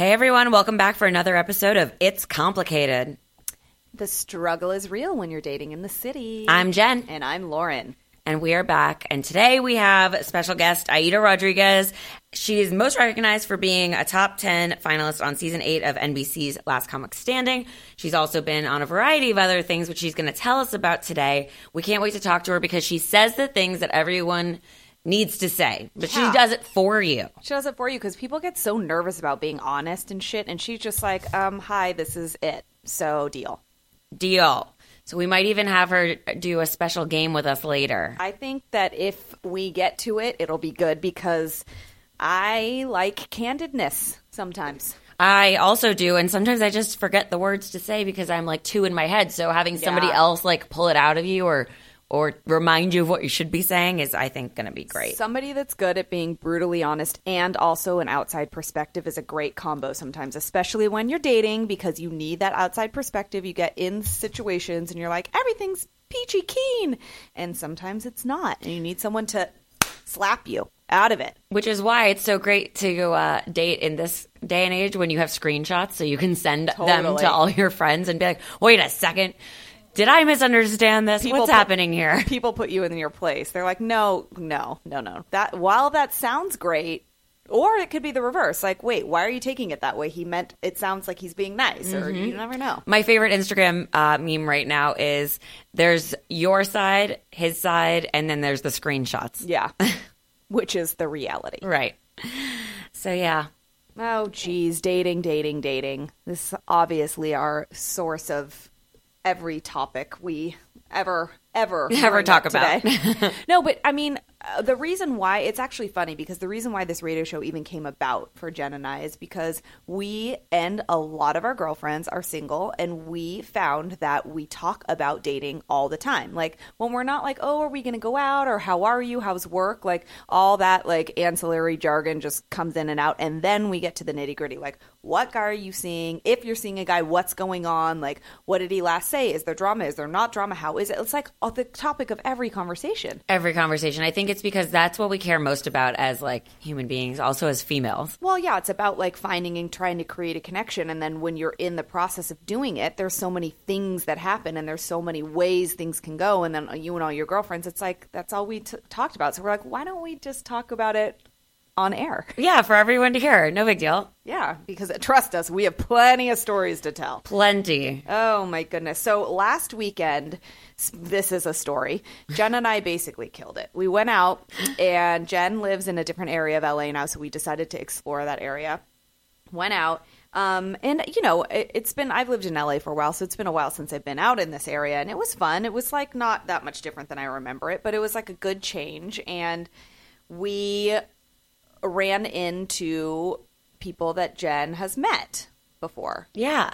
Hey everyone, welcome back for another episode of It's Complicated. The struggle is real when you're dating in the city. I'm Jen. And I'm Lauren. And we are back. And today we have special guest Aida Rodriguez. She is most recognized for being a top 10 finalist on season 8 of NBC's Last Comic Standing. She's also been on a variety of other things, which she's going to tell us about today. We can't wait to talk to her because she says the things that everyone needs to say, but Yeah. she does it for you. She does it for you because people get so nervous about being honest and shit. And she's just like, um, hi, this is it. So deal. Deal. So we might even have her do a special game with us later. I think that if we get to it, it'll be good because I like candidness sometimes. I also do, and sometimes I just forget the words to say because I'm like two in my head. So having somebody Yeah. else like pull it out of you or or remind you of what you should be saying is, I think, going to be great. Somebody that's good at being brutally honest and also an outside perspective is a great combo sometimes, especially when you're dating because you need that outside perspective. You get in situations and you're like, everything's peachy keen. And sometimes it's not. And you need someone to slap you out of it. Which is why it's so great to uh, date in this day and age when you have screenshots so you can send them to all your friends and be like, wait a second, did I misunderstand this? People What's put- happening here? People put you in your place. They're like, no, no, no, no. That while that sounds great, or it could be the reverse. Like, wait, why are you taking it that way? He meant it sounds like he's being nice, or you never know. My favorite Instagram uh, meme right now is there's your side, his side, and then there's the screenshots. Yeah, which is the reality. Right. So yeah, Oh, geez, dating, dating, dating. This is obviously our source of every topic we ever, ever, Ever talk about. no, but I mean, uh, the reason why it's actually funny because the reason why this radio show even came about for Jen and I is because we and a lot of our girlfriends are single, and we found that we talk about dating all the time. Like when we're not like, oh, are we going to go out or how are you? How's work? Like all that like ancillary jargon just comes in and out, and then we get to the nitty gritty. Like, what guy are you seeing? If you're seeing a guy, what's going on? Like, what did he last say? Is there drama? Is there not drama? How is it? It's like uh, the topic of every conversation. every conversation. I think it's because that's what we care most about as like human beings, also as females. Well, yeah, it's about like finding and trying to create a connection. And then when you're in the process of doing it, there's so many things that happen and there's so many ways things can go. And then uh, you and all your girlfriends, it's like that's all we t- talked about. So we're like, why don't we just talk about it on air? Yeah, for everyone to hear. No big deal. Yeah, because trust us, we have plenty of stories to tell. Plenty. Oh my goodness. So last weekend, this is a story. Jen and I basically killed it. We went out, and Jen lives in a different area of LA now, so we decided to explore that area. Went out. Um, and you know, it, it's been, I've lived in LA for a while, so it's been a while since I've been out in this area, and it was fun. It was like not that much different than I remember it, but it was like a good change. And we ran into people that Jen has met before. Yeah.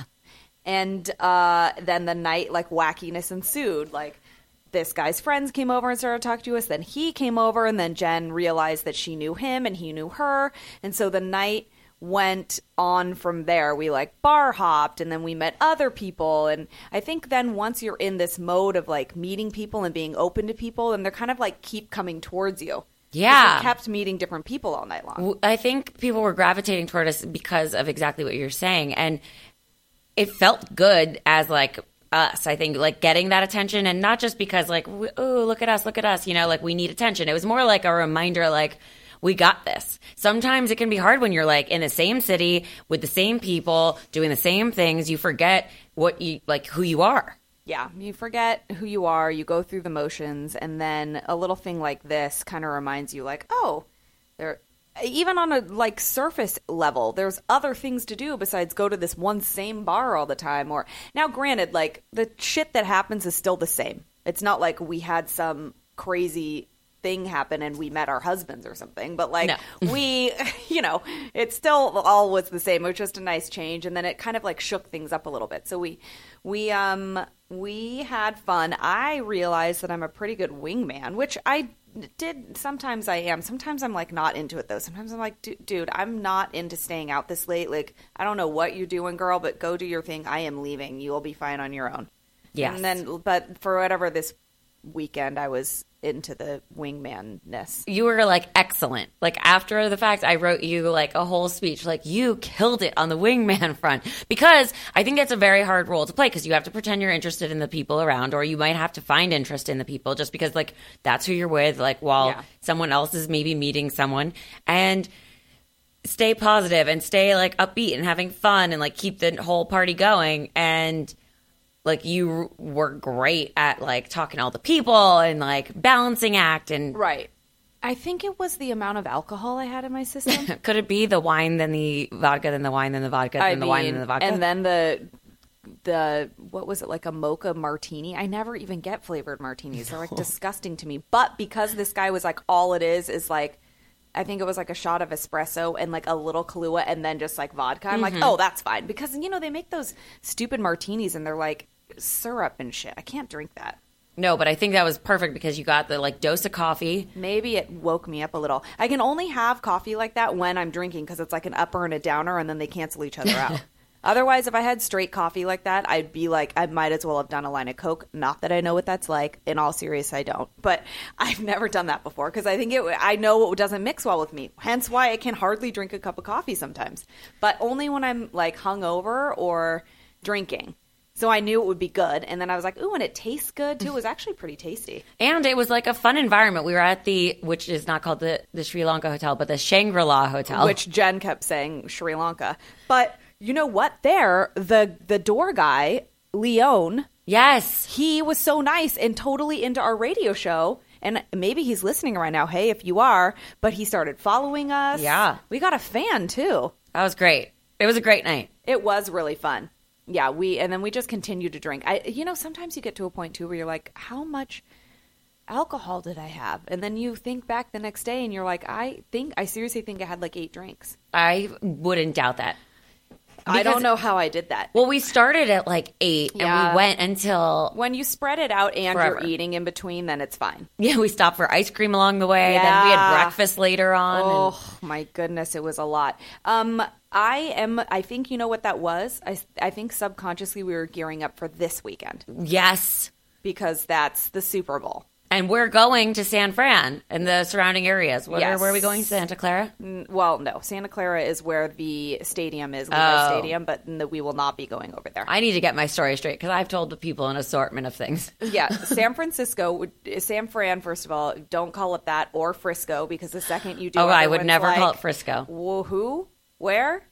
and uh, then the night like wackiness ensued. Like this guy's friends came over and started talking to us. Then he came over and then jen realized that she knew him and he knew her. And so the night went on from there. We like bar hopped and then we met other people. And i think then once you're in this mode of like meeting people and being open to people and they're kind of like keep coming towards you Yeah. we kept meeting different people all night long I think people were gravitating toward us because of exactly what you're saying. And it felt good as like us. I think like getting that attention and not just because like, oh, look at us, look at us, you know, like we need attention. It was more like a reminder, like, we got this. Sometimes it can be hard when you're like in the same city with the same people doing the same things. You forget what you like, who you are. Yeah, you forget who you are, you go through the motions, and then a little thing like this kind of reminds you, like, oh, there. Even on a like surface level, there's other things to do besides go to this one same bar all the time. Or now, granted, like the shit that happens is still the same. It's not like we had some crazy thing happen and we met our husbands or something. But like No. we, you know, it still all was the same. It was just a nice change, and then it kind of like shook things up a little bit. So we we um we had fun. I realized that I'm a pretty good wingman, which I did sometimes I am. Sometimes I'm like not into it though. Sometimes I'm like, "Du- dude, I'm not into staying out this late. Like, I don't know what you're doing, girl, but go do your thing. I am leaving. You will be fine on your own. Yeah. And then, but for whatever this weekend, I was into the wingmanness. you were like excellent. Like after the fact, I wrote you like a whole speech. Like you killed it on the wingman front because I think it's a very hard role to play because you have to pretend you're interested in the people around, or you might have to find interest in the people just because like that's who you're with. Like while Yeah. someone else is maybe meeting someone and stay positive and stay like upbeat and having fun and like keep the whole party going and like you were great at like talking to all the people and like balancing act and Right. I think it was the amount of alcohol I had in my system. Could it be the wine, then the vodka, then the wine, then the vodka, then I the wine, then the vodka? and then the the what was it like a mocha martini? I never even get flavored martinis. They're like disgusting to me. But because this guy was like all it is is like I think it was like a shot of espresso and like a little Kahlua and then just like vodka. I'm Mm-hmm. like, oh, that's fine because you know they make those stupid martinis and they're like syrup and shit. I can't drink that. no, but I think that was perfect because you got the like dose of coffee. Maybe it woke me up a little. I can only have coffee like that when I'm drinking because it's like an upper and a downer, and then they cancel each other out. Otherwise, if I had straight coffee like that, I'd be like, I might as well have done a line of Coke. Not that I know what that's like. In all seriousness, I don't. But I've never done that before because I think it. I know it doesn't mix well with me. Hence why I can hardly drink a cup of coffee sometimes. But only when I'm like hungover or drinking. So I knew it would be good, and then I was like, "Ooh, and it tastes good too." It was actually pretty tasty. And it was like a fun environment. We were at the, which is not called the, the Sri Lanka Hotel, but the Shangri La Hotel. which Jen kept saying Sri Lanka. But you know what? There, the the door guy, Leon, yes. he was so nice and totally into our radio show. And maybe he's listening right now. Hey, if you are, but he started following us. Yeah. we got a fan too. That was great. It was a great night. It was really fun. Yeah, we and then we just continue to drink. I, you know, sometimes you get to a point too where you're like, how much alcohol did I have? And then you think back the next day and you're like, I think I seriously think I had like eight drinks. I wouldn't doubt that. I don't know how I did that. Well, we started at like eight and we went until, when you spread it out and Forever. you're eating in between, then it's fine. yeah, we stopped for ice cream along the way. Then we had breakfast later on. and- Oh my goodness, it was a lot. Um, I am. I think you know what that was. I I think subconsciously we were gearing up for this weekend yes. because that's the Super Bowl. And we're going to San Fran and the surrounding areas. Where, Yes. where are we going? Santa Clara? N- Well, no, Santa Clara is where the stadium is, Levi's Oh. Stadium, but no, we will not be going over there. I need to get my story straight because I've told the people an assortment of things. yeah, San Francisco, San Fran. First of all, don't call it that or Frisco because the second you do, Oh, I would never call it Frisco. "Whoa, Who? Where?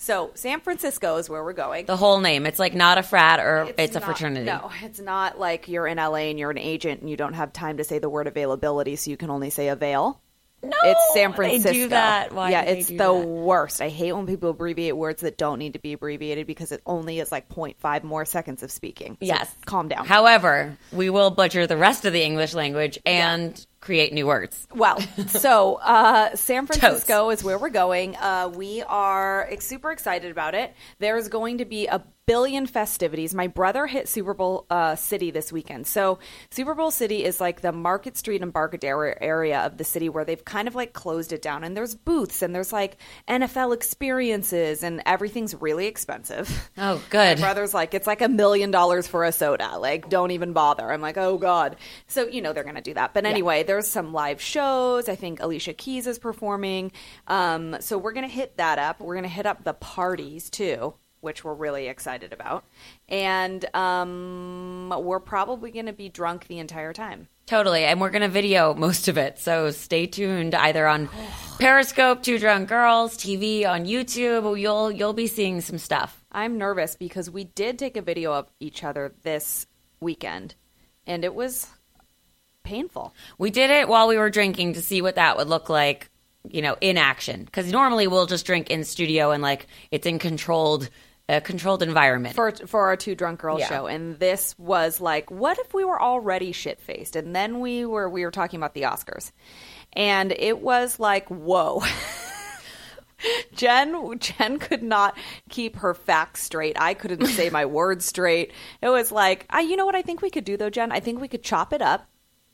So San Francisco is where we're going. The whole name. It's like not a frat or it's, a not- fraternity. No, it's not like you're in LA and you're an agent and you don't have time to say the word availability, so you can only say avail. No, It's San they Francisco. do that. Why yeah, do they it's the that? worst. I hate when people abbreviate words that don't need to be abbreviated because it only is like 0.5 more seconds of speaking. So Yes. calm down. However, we will butcher the rest of the English language and create new words. Well, so uh, San Francisco is where we're going. Uh, we are super excited about it. There's going to be a billion festivities. My brother hit Super Bowl uh, City this weekend. So Super Bowl City is like the Market Street and Embarcadero area of the city where they've kind of like closed it down. And there's booths and there's like NFL experiences and everything's really expensive. Oh, good. My brother's like, it's like a million dollars for a soda. Like, don't even bother. I'm like, oh God. So, you know, they're going to do that. But anyway, there's some live shows. I think Alicia Keys is performing. Um, so we're going to hit that up. We're going to hit up the parties too, which we're really excited about. And um, we're probably going to be drunk the entire time. Totally. And we're going to video most of it. So stay tuned either on Periscope, Two Drunk Girls, TV, on YouTube. You'll, you'll be seeing some stuff. I'm nervous because we did take a video of each other this weekend, and it was painful. We did it while we were drinking to see what that would look like, you know, in action. Because normally we'll just drink in studio and like it's in controlled a controlled environment. for for our two drunk girls Yeah. show and this was like what if we were already shit faced and then we were we were talking about the oscars and it was like whoa Jen Jen could not keep her facts straight. I couldn't say my words straight. It was like, I, you know what I think we could do though, Jen? I think we could chop it up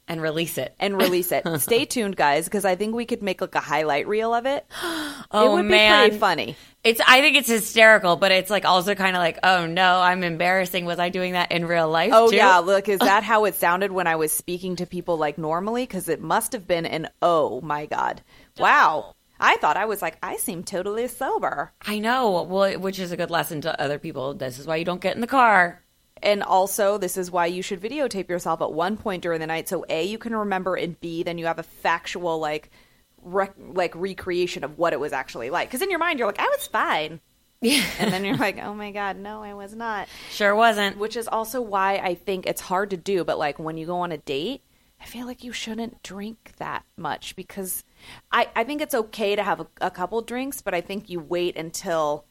and release it. and release it. Stay tuned, guys, because I think we could make like a highlight reel of it. Oh, it would man. be pretty funny. It's I think it's hysterical, but it's like also kind of like, oh no, I'm embarrassing. Was I doing that in real life? Oh too? yeah, look, is that how it sounded when I was speaking to people like normally? Because it must have been an oh my god, wow. I thought I was like I seem totally sober, I know. Well, which is a good lesson to other people. This is why you don't get in the car. And also this is why you should videotape yourself at one point during the night, so a you can remember, and b then you have a factual like rec- like recreation of what it was actually like. Because in your mind you're like I was fine, Yeah, and then you're like oh my god, no, I was not. sure wasn't. which is also why I think it's hard to do. But like when you go on a date, I feel like you shouldn't drink that much because I, I think it's okay to have a, a couple drinks, but I think you wait until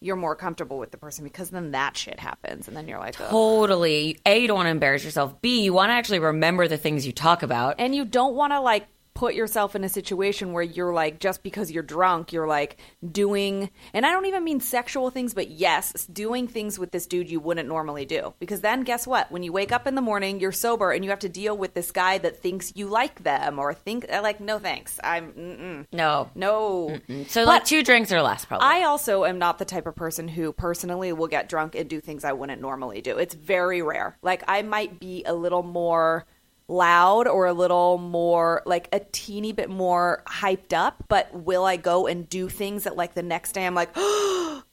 you're more comfortable with the person because then that shit happens and then you're like, "Ugh." Totally. A, you don't want to embarrass yourself. B, you want to actually remember the things you talk about. and you don't want to like put yourself in a situation where you're like just because you're drunk you're like doing and i don't even mean sexual things but yes doing things with this dude you wouldn't normally do because then guess what when you wake up in the morning you're sober and you have to deal with this guy that thinks you like them or think uh, like no thanks i'm mm-mm, No. no So like two drinks or less, probably. I also am not the type of person who personally will get drunk and do things I wouldn't normally do. It's very rare. Like I might be a little more loud or a little more like a teeny bit more hyped up, but will I go and do things that like the next day I'm like, "Oh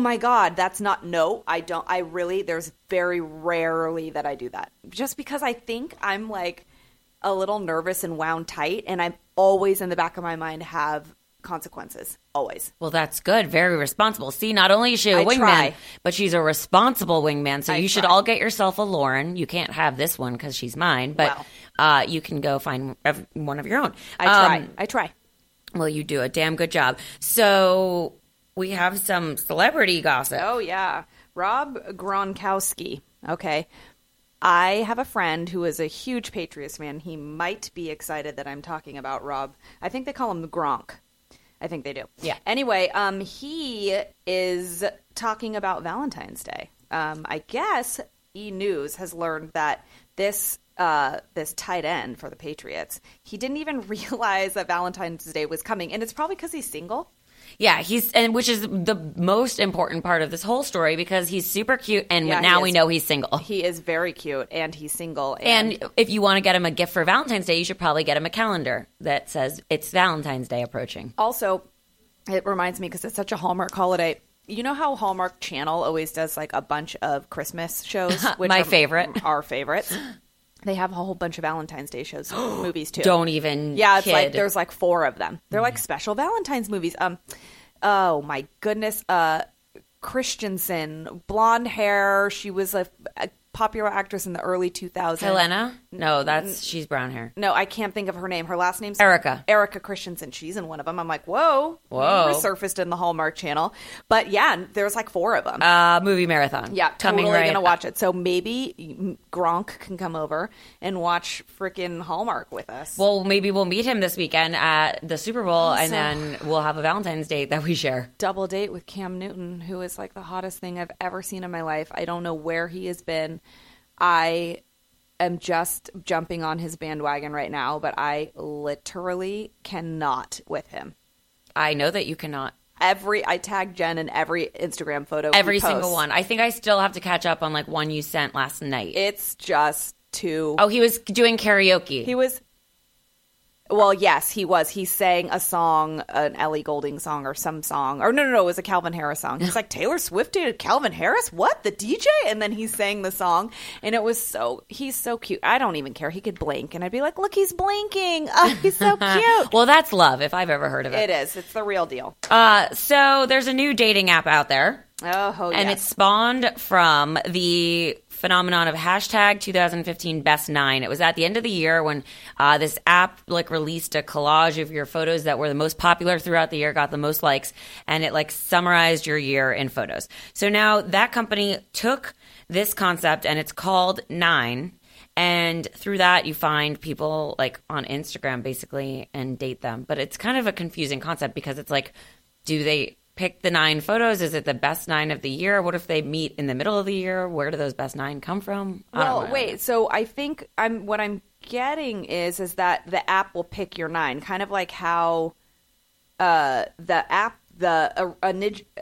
my god, that's not no, I don't I really there's very rarely that I do that. Just because I think I'm like a little nervous and wound tight and I'm always in the back of my mind have consequences. Always. well, that's good. Very responsible. See, not only is she a I wingman, try. but she's a responsible wingman. So I you should all get yourself a Lauren. You can't have this one because she's mine, but uh, you can go find one of your own. I try. Um, I try. well, you do a damn good job. So we have some celebrity gossip. Oh yeah, Rob Gronkowski. Okay, I have a friend who is a huge Patriots fan. He might be excited that I'm talking about Rob. I think they call him the Gronk. I think they do. Yeah. Anyway, um, he is talking about Valentine's Day. Um, I guess E News has learned that this uh, this tight end for the Patriots, he didn't even realize that Valentine's Day was coming, and it's probably because he's single. Yeah, he's and which is the most important part of this whole story because he's super cute and Yeah, now we know he's single. He is very cute, and he's single. And, And if you want to get him a gift for Valentine's Day, you should probably get him a calendar that says it's Valentine's Day approaching. also, it reminds me because it's such a Hallmark holiday. You know how Hallmark Channel always does like a bunch of Christmas shows, which My favorite. our favorites. They have a whole bunch of Valentine's Day shows, movies too. Don't even Yeah, it's kid. like there's like four of them. They're like special Valentine's movies. Um, oh my goodness. Uh, Christensen, blonde hair. She was a, a popular actress in the early 2000s. Helena? No, that's she's brown hair. No, I can't think of her name. Her last name's Erika. Erika Christensen. She's in one of them. I'm like, whoa, Whoa. resurfaced in the Hallmark Channel. But yeah, there's like four of them. Uh, movie marathon. yeah, coming totally right. gonna watch it. So maybe Gronk can come over and watch freaking Hallmark with us. Well, maybe we'll meet him this weekend at the Super Bowl, and then we'll have a Valentine's date that we share. double date with Cam Newton, who is like the hottest thing I've ever seen in my life. I don't know where he has been. I am just jumping on his bandwagon right now, but I literally cannot with him. I know that you cannot. Every I tag Jen in every Instagram photo. Every single one. I think I still have to catch up on like one you sent last night. It's just too. oh, he was doing karaoke. He was. Well, yes, he was. He sang a song, an Ellie Goulding song, or some song, or no, no, no, it was a Calvin Harris song. He's like Taylor Swift dated Calvin Harris. What the DJ? And then he sang the song, and it was so. He's so cute. I don't even care. He could blink, and I'd be like, "Look, he's blinking. Oh, he's so cute." well, that's love if I've ever heard of it. it is. It's the real deal. Uh, so there's a new dating app out there. Oh, and yes. it spawned from the phenomenon of hashtag 2015 best nine. It was at the end of the year when uh, this app like released a collage of your photos that were the most popular throughout the year, got the most likes, and it like summarized your year in photos. So now that company took this concept and it's called Nine. And through that, you find people like on Instagram basically and date them. But it's kind of a confusing concept because it's like, do they pick the nine photos? Is it the best nine of the year? What if they meet in the middle of the year? Where do those best nine come from? I Well, wait. So I think I'm what I'm getting is is that the app will pick your nine, kind of like how uh, the app the uh,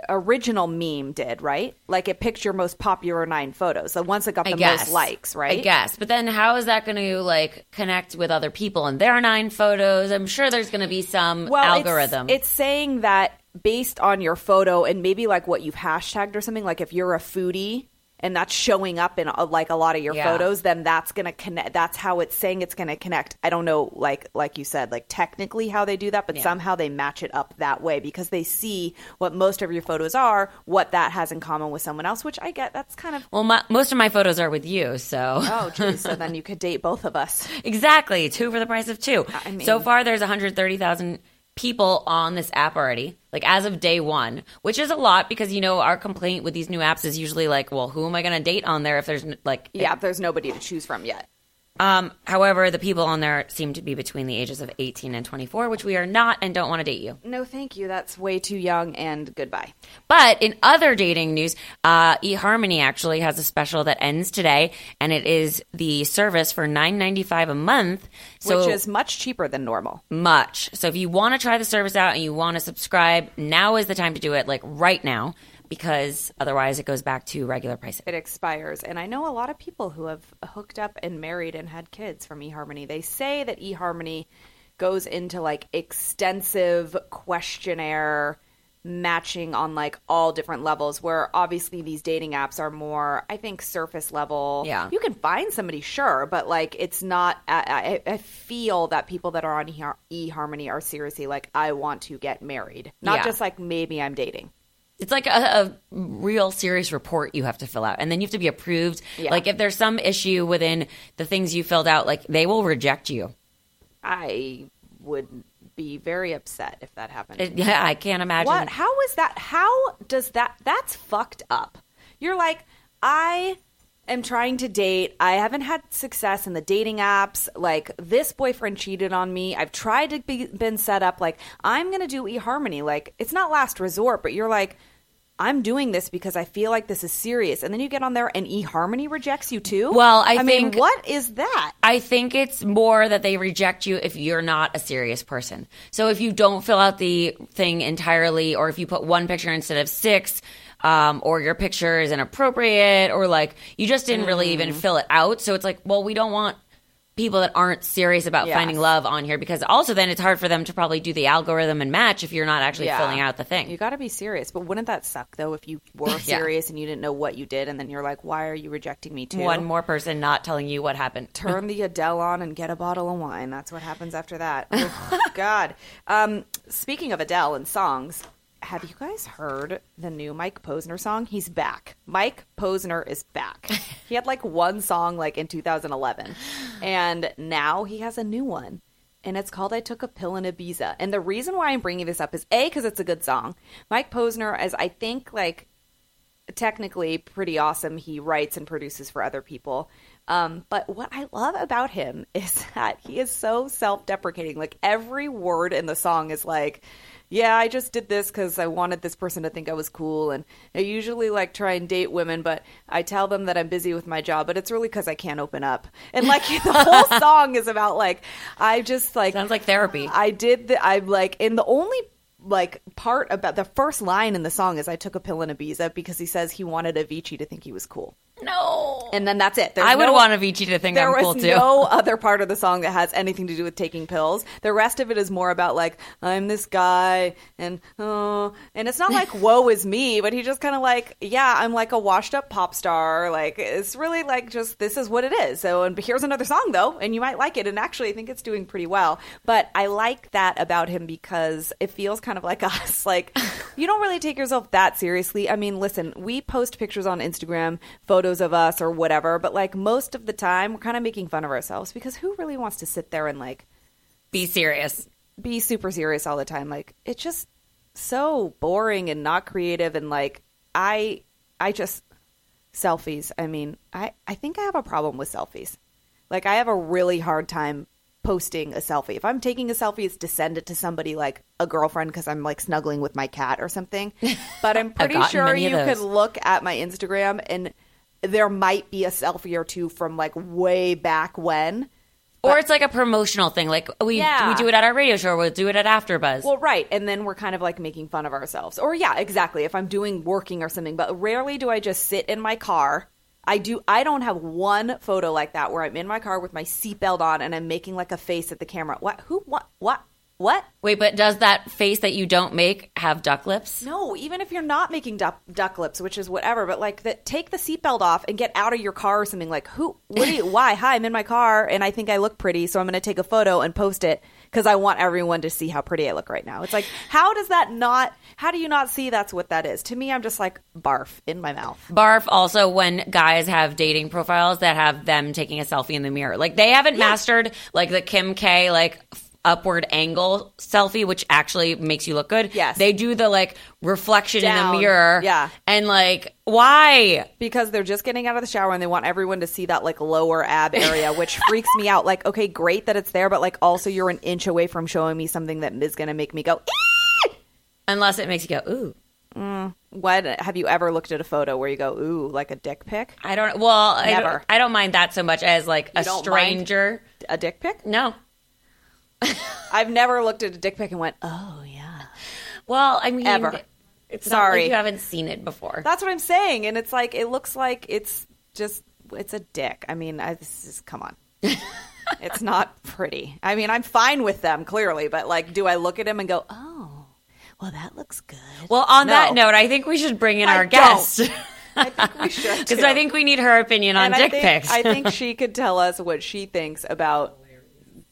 original meme did, right? Like it picked your most popular nine photos, the ones that got the most likes, right? I guess. But then how is that going to like connect with other people and their nine photos? I'm sure there's going to be some well, it's- algorithm. It's, saying that based on your photo and maybe like what you've hashtagged or something. Like if you're a foodie and that's showing up in uh, like a lot of your Yeah. photos, then that's gonna connect. That's how it's saying it's gonna connect. I don't know, like like you said, like technically how they do that, but Yeah. somehow they match it up that way because they see what most of your photos are, what that has in common with someone else. Which I get. That's kind of well, my, most of my photos are with you, so oh, geez. so then you could date both of us. Exactly, two for the price of two. I mean- so far, there's 130,000 people on this app already, like as of day one, which is a lot because you know our complaint with these new apps is usually like, well, who am I going to date on there if there's like, Yeah, there's nobody to choose from yet. Um, however, the people on there seem to be between the ages of 18 and 24, which we are not and don't want to date you. No, thank you. That's way too young. And goodbye. But in other dating news, uh, eHarmony actually has a special that ends today, and it is the service for nine ninety five a month. So which is much cheaper than normal. much. So if you want to try the service out and you want to subscribe, now is the time to do it, like right now, because otherwise it goes back to regular pricing. It expires. And I know a lot of people who have hooked up and married and had kids from eHarmony. They say that eHarmony goes into like extensive questionnaire matching on like all different levels where obviously these dating apps are more i think surface level Yeah. you can find somebody sure but like it's not i, I feel that people that are on eharmony are seriously like i want to get married not Yeah. just like maybe i'm dating It's like a, a real serious report you have to fill out, and then you have to be approved. Yeah. Like if there's some issue within the things you filled out, like they will reject you. i would be very upset if that happened It, yeah, I can't imagine. What? How is that? How does that? That's fucked up. You're like, I am trying to date. I haven't had success in the dating apps. Like this boyfriend cheated on me. I've tried to be been set up. Like I'm gonna do eHarmony. Like it's not last resort, but you're like. I'm doing this because I feel like this is serious, and then you get on there and eHarmony rejects you too. Well, I mean, think- what is that? I think it's more that they reject you if you're not a serious person. So if you don't fill out the thing entirely, or if you put one picture instead of six, um, or your picture is inappropriate, or like you just didn't really Mm. even fill it out. So it's like, well, we don't want people that aren't serious about Yes. finding love on here because also then it's hard for them to probably do the algorithm and match if you're not actually filling out the thing. You got to be serious. But wouldn't that suck though if you were Yeah. serious and you didn't know what you did, and then you're like, "Why are you rejecting me too?" One more person not telling you what happened. Turn the Adele on and get a bottle of wine. That's what happens after that. Oh, God. Um, speaking of Adele and songs, have you guys heard the new Mike Posner song? He's back. Mike Posner is back. he had like one song like in 2011, and now he has a new one. And it's called I Took a Pill in Ibiza. And the reason why I'm bringing this up is A, because it's a good song. Mike Posner, as I think, like, technically pretty awesome. He writes and produces for other people. Um, but what I love about him is that he is so self deprecating. Like every word in the song is like, yeah, I just did this because I wanted this person to think I was cool. And I usually like try and date women, but I tell them that I'm busy with my job, but it's really because I can't open up. And like the whole song is about like, I just like, Sounds like therapy. I did the I'm like in the only like part about the first line in the song is I took a pill in Ibiza because he says he wanted Avicii to think he was cool. No. and then that's it. There's I would no- want Avicii to think there I'm was cool too. no other part of the song that has anything to do with taking pills. The rest of it is more about like I'm this guy and oh, and it's not like woe is me, but he just kind of like yeah, I'm like a washed up pop star. Like it's really like just this is what it is. So and here's another song though, and you might like it. And actually, I think it's doing pretty well. But I like that about him because it feels kind of like us. Like you don't really take yourself that seriously. I mean, listen, we post pictures on Instagram, photos of us or whatever, but like most of the time, we're kind of making fun of ourselves because who really wants to sit there and like Be serious. be super serious all the time? Like it's just so boring and not creative and like I I just selfies. I mean, I I think I have a problem with selfies. Like I have a really hard time posting a selfie. If I'm taking a selfie, it's to send it to somebody like a girlfriend because I'm like snuggling with my cat or something. But I'm pretty sure you could look at my Instagram and there might be a selfie or two from like way back when. Or it's like a promotional thing. Like we Yeah. we do it at our radio show. We'll do it at AfterBuzz. Well, right. And then we're kind of like making fun of ourselves. Or, yeah, exactly. If I'm doing working or something. But rarely do I just sit in my car. I do. I don't have one photo like that where I'm in my car with my seatbelt on and I'm making like a face at the camera. What? Who? What? What? What? Wait, but does that face that you don't make have duck lips? No, even if you're not making duck, duck lips, which is whatever, but like that, take the seatbelt off and get out of your car or something. Like, who? What do you? why? Hi, I'm in my car and I think I look pretty, so I'm going to take a photo and post it because I want everyone to see how pretty I look right now. It's like, how does that not? How do you not see that's what that is? To me, I'm just like barf in my mouth. Barf also when guys have dating profiles that have them taking a selfie in the mirror. Like they haven't mastered like the Kim K like upward angle selfie which actually makes you look good. Yes. They do the like reflection in the mirror. Yeah. And like why? because they're just getting out of the shower and they want everyone to see that like lower ab area, which freaks me out. Like, okay, great that it's there, but like also you're an inch away from showing me something that is going to make me go. Unless it makes you go, ooh. Mm. What have you ever looked at a photo where you go, ooh, like a dick pic? I don't well I Never. don't, I don't mind that so much as like a don't mind? stranger. A dick pic? No. I've never looked at a dick pic and went, oh yeah. Well, I mean Ever. It's Sorry. not like you haven't seen it before. That's what I'm saying, and it's like it looks like it's just it's a dick. I mean, I, this is come on. it's not pretty. I mean, I'm fine with them clearly, but like, do I look at him and go, oh, well, that looks good? well, on No. that note, I think we should bring in I our don't. guest. I think we should Because. I think we need her opinion on And I dick think, pics. I think she could tell us what she thinks about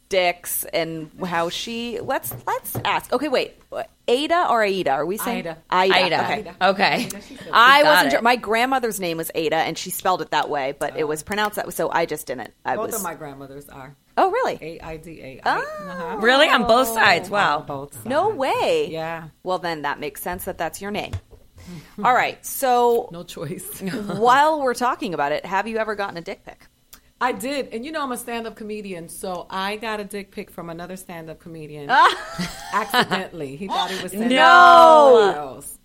dicks and how she. Let's let's ask. Okay, wait. Ada or Aida? Are we saying Ida. Ida. Ida. Okay. Okay. I Got wasn't it. sure. My grandmother's name was Ada, and she spelled it that way, but it was oh. pronounced that way, so I just didn't. I Both was. of my grandmothers are oh, really? A I D A. Oh. Really? On both sides? Wow. Both. Sides. No way. Yeah. Well, then that makes sense that that's your name. All right. So No choice. while we're talking about it, have you ever gotten a dick pic? I did, and you know I'm a stand-up comedian, so I got a dick pic from another stand-up comedian accidentally. He thought he was sending No! it to someone else,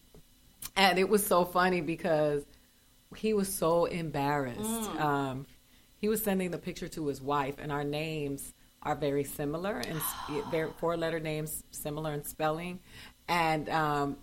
and it was so funny because he was so embarrassed. Um, he was sending the picture to his wife, and our names are very similar, and they're four-letter names, similar in spelling, and um,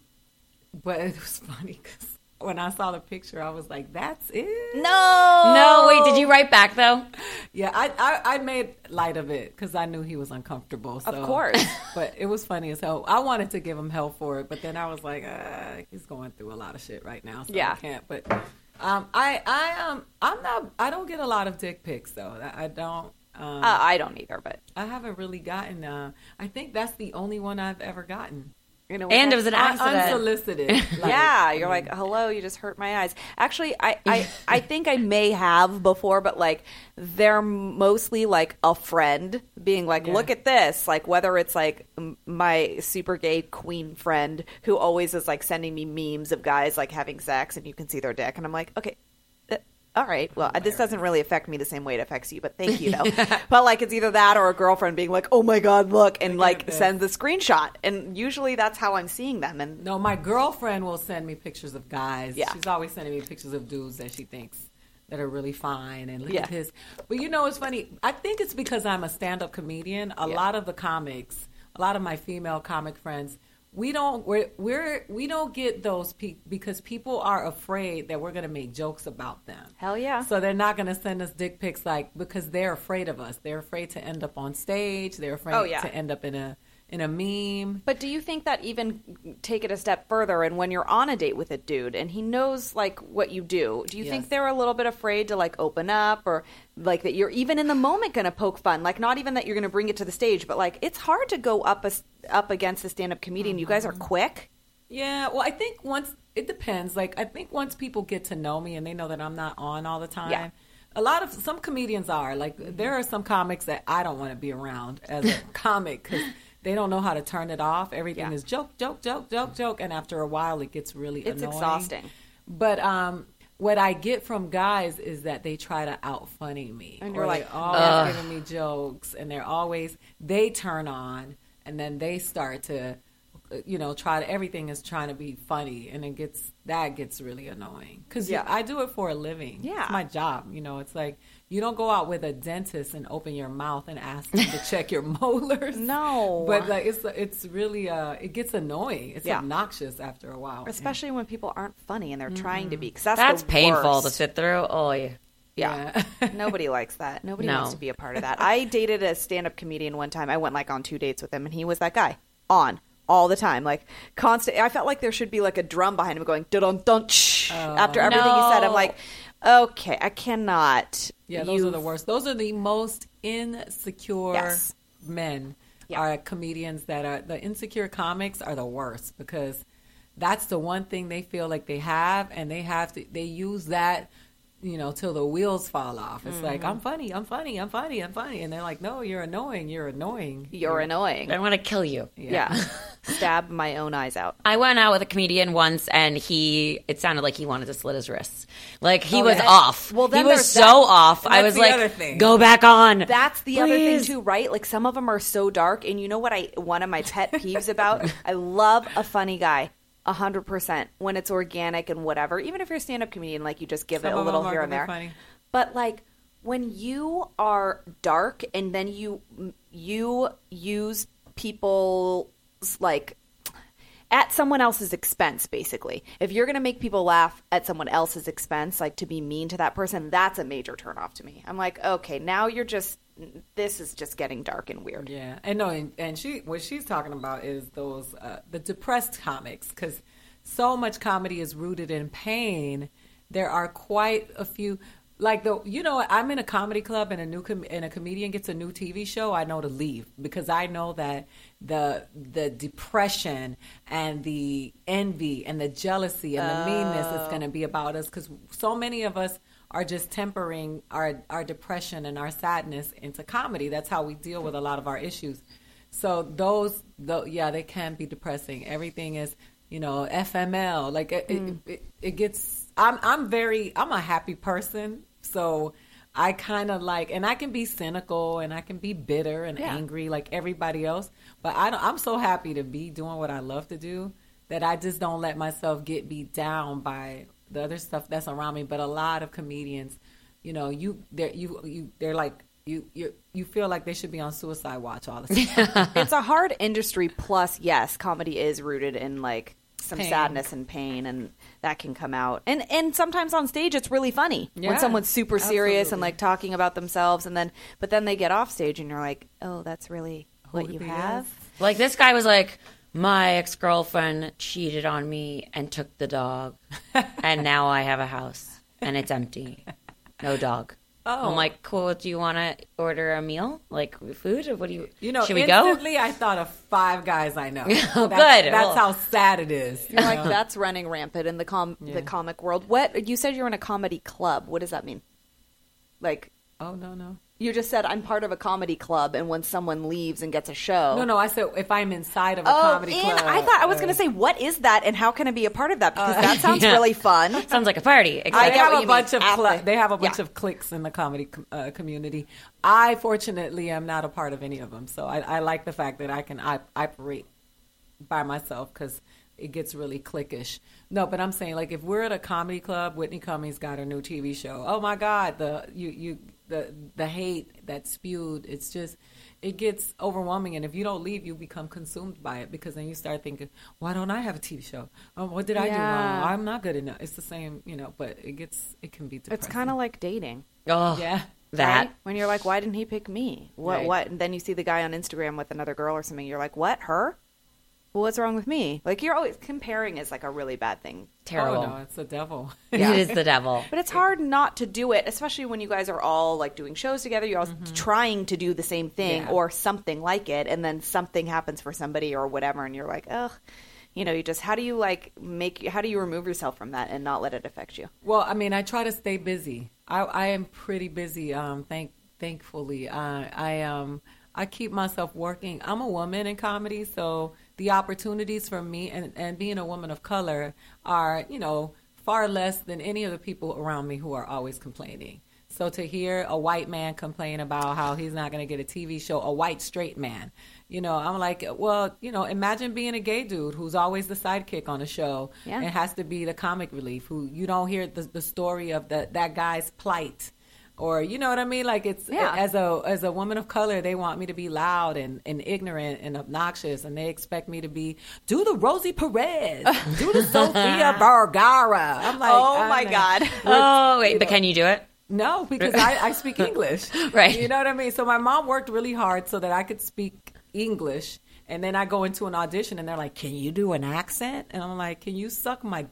but it was funny because when I saw the picture, I was like, "That's it." No. No, wait, did you write back though? Yeah, I, I, I made light of it because I knew he was uncomfortable. So. Of course. but it was funny as hell. I wanted to give him hell for it, but then I was like, uh, he's going through a lot of shit right now, so Yeah. I can't. But um, I I um I'm not I don't get a lot of dick pics though. I, I don't. Um, Uh, I don't either, but I haven't really gotten. Uh, I think that's the only one I've ever gotten. You know, And it was an Un- accident. unsolicited. Like, yeah, you're like, hello, you just hurt my eyes. Actually, I, I, I think I may have before, but like they're mostly like a friend being like, Yeah. look at this. Like whether it's like my super gay queen friend who always is like sending me memes of guys like having sex and you can see their dick, and I'm like, okay. Uh, All right. Well, this doesn't really affect me the same way it affects you, but thank you though. but like, it's either that or a girlfriend being like, "Oh my god, look," and like sends the screenshot. And usually that's how I'm seeing them. And No, my girlfriend will send me pictures of guys. Yeah. She's always sending me pictures of dudes that she thinks that are really fine and look Yeah. at his. But you know, it's funny. I think it's because I'm a stand-up comedian. A Yeah. lot of the comics, a lot of my female comic friends we don't we're, we're we don't get those pe- because people are afraid that we're going to make jokes about them. Hell yeah. So they're not going to send us dick pics like because they're afraid of us. They're afraid to end up on stage. They're afraid Oh, yeah. to end up in a in a meme. But do you think that even take it a step further and when you're on a date with a dude and he knows like what you do, do you Yes. think they're a little bit afraid to like open up or like that you're even in the moment going to poke fun? Like not even that you're going to bring it to the stage, but like it's hard to go up a, up against a stand-up comedian. You guys are Mm-hmm. quick. Yeah, well, I think once it depends. Like, I think once people get to know me and they know that I'm not on all the time. Yeah. A lot of some comedians are like there are some comics that I don't want to be around as a comic because they don't know how to turn it off. Everything Yeah. is joke, joke, joke, joke, joke, and after a while, it gets really It's annoying. exhausting. But um, what I get from guys is that they try to out funny me, And or you're like, they're giving me jokes, and they're always they turn on, and then they start to, you know, try to everything is trying to be funny, and it gets that gets really annoying because Yeah. I do it for a living. Yeah. it's my job. You know, it's like you don't go out with a dentist and open your mouth and ask them to check your molars. No. but like it's it's really uh it gets annoying. It's Yeah. obnoxious after a while, Especially when people aren't funny and they're Mm-hmm. trying to be. 'cause that's That's the painful worst. to sit through. Oh, yeah. Yeah. Nobody likes that. Nobody No. wants to be a part of that. I dated a stand up comedian one time. I went like on two dates with him, and he was that guy on all the time, like constant. I felt like there should be like a drum behind him going dun dun dun shh, after everything he said. I'm like, okay, I cannot. Yeah, those are the worst. Those are the most insecure Yes. men. Are comedians that are the insecure comics are the worst because that's the one thing they feel like they have, and they have to they use that, you know, till the wheels fall off. It's like Mm-hmm. I'm funny, I'm funny, I'm funny, I'm funny, and they're like, no, you're annoying, you're annoying, You're annoying. I want to kill you. Yeah. Stab my own eyes out. I went out with a comedian once, and he. It sounded like he wanted to slit his wrists. Like he Oh, was yeah. off. Well, then he was so that- off. I was like, "Go back on." That's the other thing Please. too, right? Like some of them are so dark, and you know what? I one of my pet peeves about. I love a funny guy, a hundred percent when it's organic and whatever. Even if you're a stand-up comedian, like you just give Some it a little here and there. funny. But like when you are dark and then you you use people's like at someone else's expense basically if you're going to make people laugh at someone else's expense like to be mean to that person that's a major turnoff to me i'm like okay now you're just this is just getting dark and weird Yeah, and no, and, and she what she's talking about is those uh, the depressed comics because so much comedy is rooted in pain. There are quite a few. Like the, you know, I'm in a comedy club and a new com- and a comedian gets a new TV show. I know to leave because I know that the the depression and the envy and the jealousy and the meanness is going to be about us because so many of us are just tempering our our depression and our sadness into comedy. That's how we deal with a lot of our issues. So those, though, yeah, they can be depressing. Everything is, you know, FML. Like it, it, mm. it, it gets. I'm I'm very I'm a happy person, so I kind of like, and I can be cynical and I can be bitter and Yeah. angry like everybody else. But I don't, I'm so happy to be doing what I love to do that I just don't let myself get beat down by the other stuff that's around me. But a lot of comedians, you know, you they're you you they're like you you you feel like they should be on suicide watch all the time. it's a hard industry plus yes comedy is rooted in like some Pain. sadness and pain and that can come out and and sometimes on stage it's really funny Yeah, when someone's super serious and like talking about themselves and then but then they get off stage and you're like oh that's really what Who you have is. Like this guy was like, my ex girlfriend cheated on me and took the dog, and now I have a house and it's empty, no dog. Oh. I'm like, cool. Do you want to order a meal, like food, or what do you? You know, should we go? instantly I thought of five guys I know. Oh, That's- good. That's Well- how sad it is. you're like that's running rampant in the com the comic world what you said you're in a comedy club what does that mean like Oh no no you just said I'm part of a comedy club, and when someone leaves and gets a show, no no. I said if I'm inside of a Oh, comedy in- club, I thought I was uh, going to say, what is that, and how can I be a part of that? Because that sounds yeah. really fun. Sounds like a party. I They have a bunch mean. of cl- they have a bunch yeah. of cliques in the comedy com- uh, community. I fortunately am not a part of any of them, so I, I like the fact that I can op- operate by myself because it gets really cliquish. No, but I'm saying like if we're at a comedy club, Whitney Cummings got her new TV show. Oh my God, the you you the the hate that's spewed. It's just it gets overwhelming, and if you don't leave, you become consumed by it because then you start thinking, why don't I have a TV show? Oh, what did I do wrong? I'm not good enough. It's the same, you know. But it gets it can be depressing. It's kind of like dating. Oh, yeah. that. right? when you're like, why didn't he pick me? What? Right. What? And then you see the guy on Instagram with another girl or something. You're like, what? Her? Well, what's wrong with me? Like you're always comparing is like a really bad thing. Terrible. Oh no, it's the devil. It is the devil. But it's hard not to do it, especially when you guys are all like doing shows together. You're all trying to do the same thing Yeah. or something like it, and then something happens for somebody or whatever, and you're like, ugh. You know, you just how do you like make how do you remove yourself from that and not let it affect you? Well, I mean, I try to stay busy. I, I am pretty busy. Um, thank thankfully, I I um I keep myself working. I'm a woman in comedy, so the opportunities for me and and being a woman of color are you know far less than any of the people around me who are always complaining. So to hear a white man complain about how he's not going to get a TV show, a white straight man, you know, I'm like, well, you know, imagine being a gay dude who's always the sidekick on a show. Yeah. It has to be the comic relief who you don't hear the, the story of the, that guy's plight. Or you know what I mean? Like it's Yeah. as a as a woman of color, they want me to be loud and, and ignorant and obnoxious, and they expect me to be do the Rosie Perez, do the Sofia Vergara. I'm like, Oh my God. Oh, wait, but can you do it? no, because I, I speak English. Right. You know what I mean? So my mom worked really hard so that I could speak English. And then I go into an audition and they're like, Can you do an accent? And I'm like, Can you suck my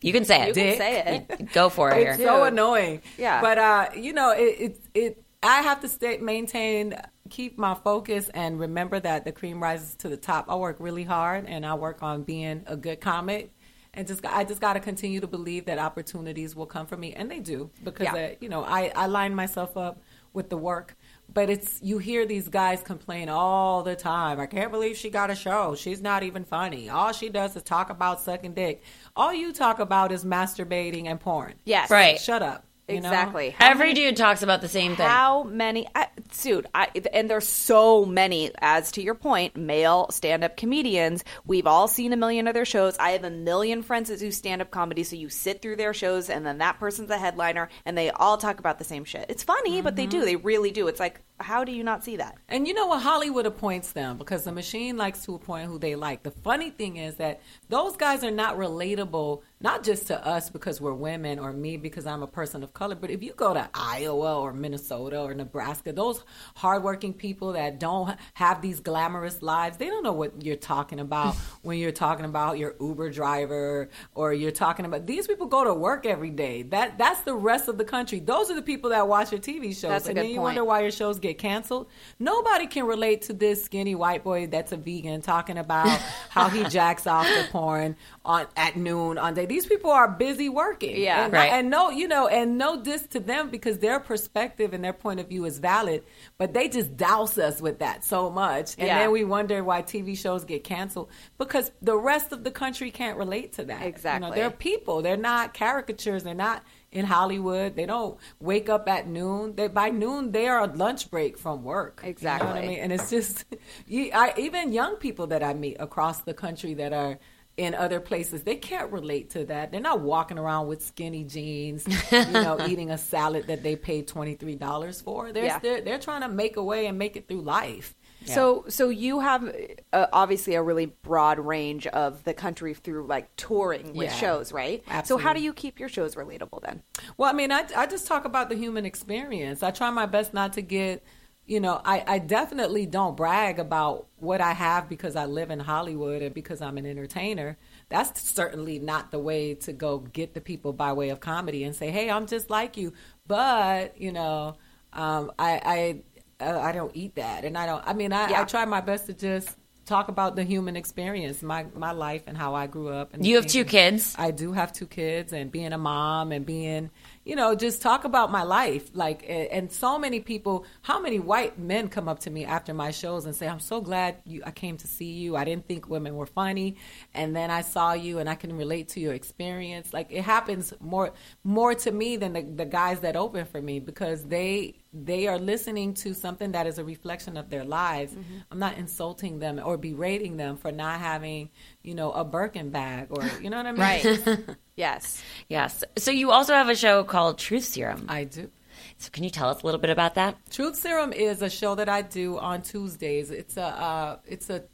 You can say it. You can Dick. say it. Go for it it's here. so annoying. Yeah. But uh, you know, it, it it I have to stay maintain keep my focus and remember that the cream rises to the top. I work really hard and I work on being a good comic. And just I just got to continue to believe that opportunities will come for me, and they do because Yeah. uh, you know I I line myself up with the work. But it's you hear these guys complain all the time. I can't believe she got a show. She's not even funny. All she does is talk about sucking dick. All you talk about is masturbating and porn. Yes. Right. Shut up. You know? Exactly. How Every dude talks about the same thing. How many, I, dude? I, and there's so many. As to your point, male stand-up comedians. We've all seen a million of their shows. I have a million friends that do stand-up comedy. So you sit through their shows, and then that person's a headliner, and they all talk about the same shit. It's funny, but they do. Mm-hmm. They really do. It's like, how do you not see that? And you know what? Hollywood appoints them because the machine likes to appoint who they like. The funny thing is that those guys are not relatable, not just to us because we're women or me because I'm a person of color, but if you go to Iowa or Minnesota or Nebraska, those hardworking people that don't have these glamorous lives, they don't know what you're talking about when you're talking about your Uber driver or you're talking about these people go to work every day. That that's the rest of the country. Those are the people that watch your TV shows. That's and then you point. wonder why your shows get canceled. Nobody can relate to this skinny white boy that's a vegan talking about how he jacks off the porn on at noon on day. These people are busy working. Yeah. and, Right. And no, you know, and no diss to them because their perspective and their point of view is valid, but they just douse us with that so much, and Yeah. then we wonder why TV shows get canceled because the rest of the country can't relate to that. You Exactly. know, they're people. They're not caricatures. They're not in Hollywood. They don't wake up at noon. They by noon they are on lunch break from work. You know what I Exactly. mean? And it's just you, I, even young people that I meet across the country that are in other places, they can't relate to that. They're not walking around with skinny jeans, you know, eating a salad that they paid twenty three dollars for. They're, Yeah. they're they're trying to make a way and make it through life. So, so you have uh, obviously a really broad range of the country through like touring with Yeah. shows, right? So, how do you keep your shows relatable then? Well, I mean, I, I just talk about the human experience. I try my best not to get, you know, I, I definitely don't brag about what I have because I live in Hollywood and because I'm an entertainer. That's certainly not the way to go get the people by way of comedy and say, hey, I'm just like you. But, you know, um, I, I, uh, I don't eat that. And I don't, I mean, I, Yeah. I try my best to just talk about the human experience, my, my life and how I grew up. And You have two kids. I do have two kids and being a mom and being, you know, just talk about my life. Like, and so many people, how many white men come up to me after my shows and say, I'm so glad you, I came to see you. I didn't think women were funny. And then I saw you and I can relate to your experience. Like it happens more, more to me than the, the guys that open for me because they, they are listening to something that is a reflection of their lives. I'm not insulting them or berating them for not having, you know, a Birkin bag or, you know what I mean? Right. yes. Yes. So you also have a show called Truth Serum. I do. So can you tell us a little bit about that? Truth Serum is a show that I do on Tuesdays. It's a uh, it's a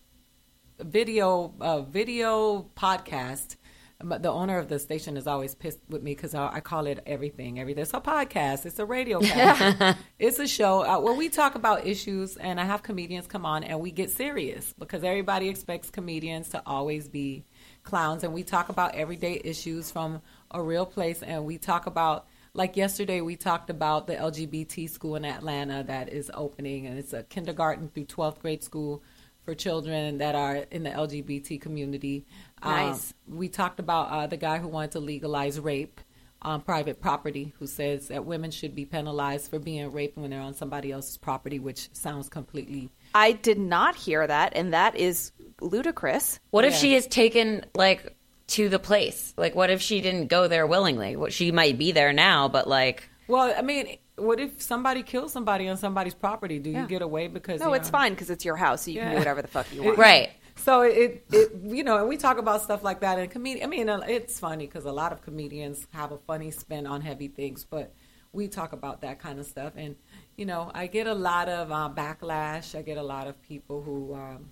video uh, video podcast. But the owner of the station is always pissed with me because I, I call it everything. Everything. It's a podcast. It's a radio cast. it's a show uh, where we talk about issues, and I have comedians come on, and we get serious because everybody expects comedians to always be clowns, and we talk about everyday issues from a real place, and we talk about like yesterday we talked about the LGBT school in Atlanta that is opening, and it's a kindergarten through 12th grade school for children that are in the LGBT community. Nice. Um, we talked about uh, the guy who wanted to legalize rape on private property, who says that women should be penalized for being raped when they're on somebody else's property, which sounds completely. I did not hear that, and that is ludicrous. What if she is taken like to the place? Like, what if she didn't go there willingly? What she might be there now, but like, Well, I mean, what if somebody kills somebody on somebody's property? Do you get away because No, you it's know- fine because it's your house, so you can do whatever the fuck you want. right? So it, it, you know, and we talk about stuff like that. And comedian, I mean, uh, it's funny because a lot of comedians have a funny spin on heavy things, but we talk about that kind of stuff. And you know, I get a lot of uh, backlash. I get a lot of people who um,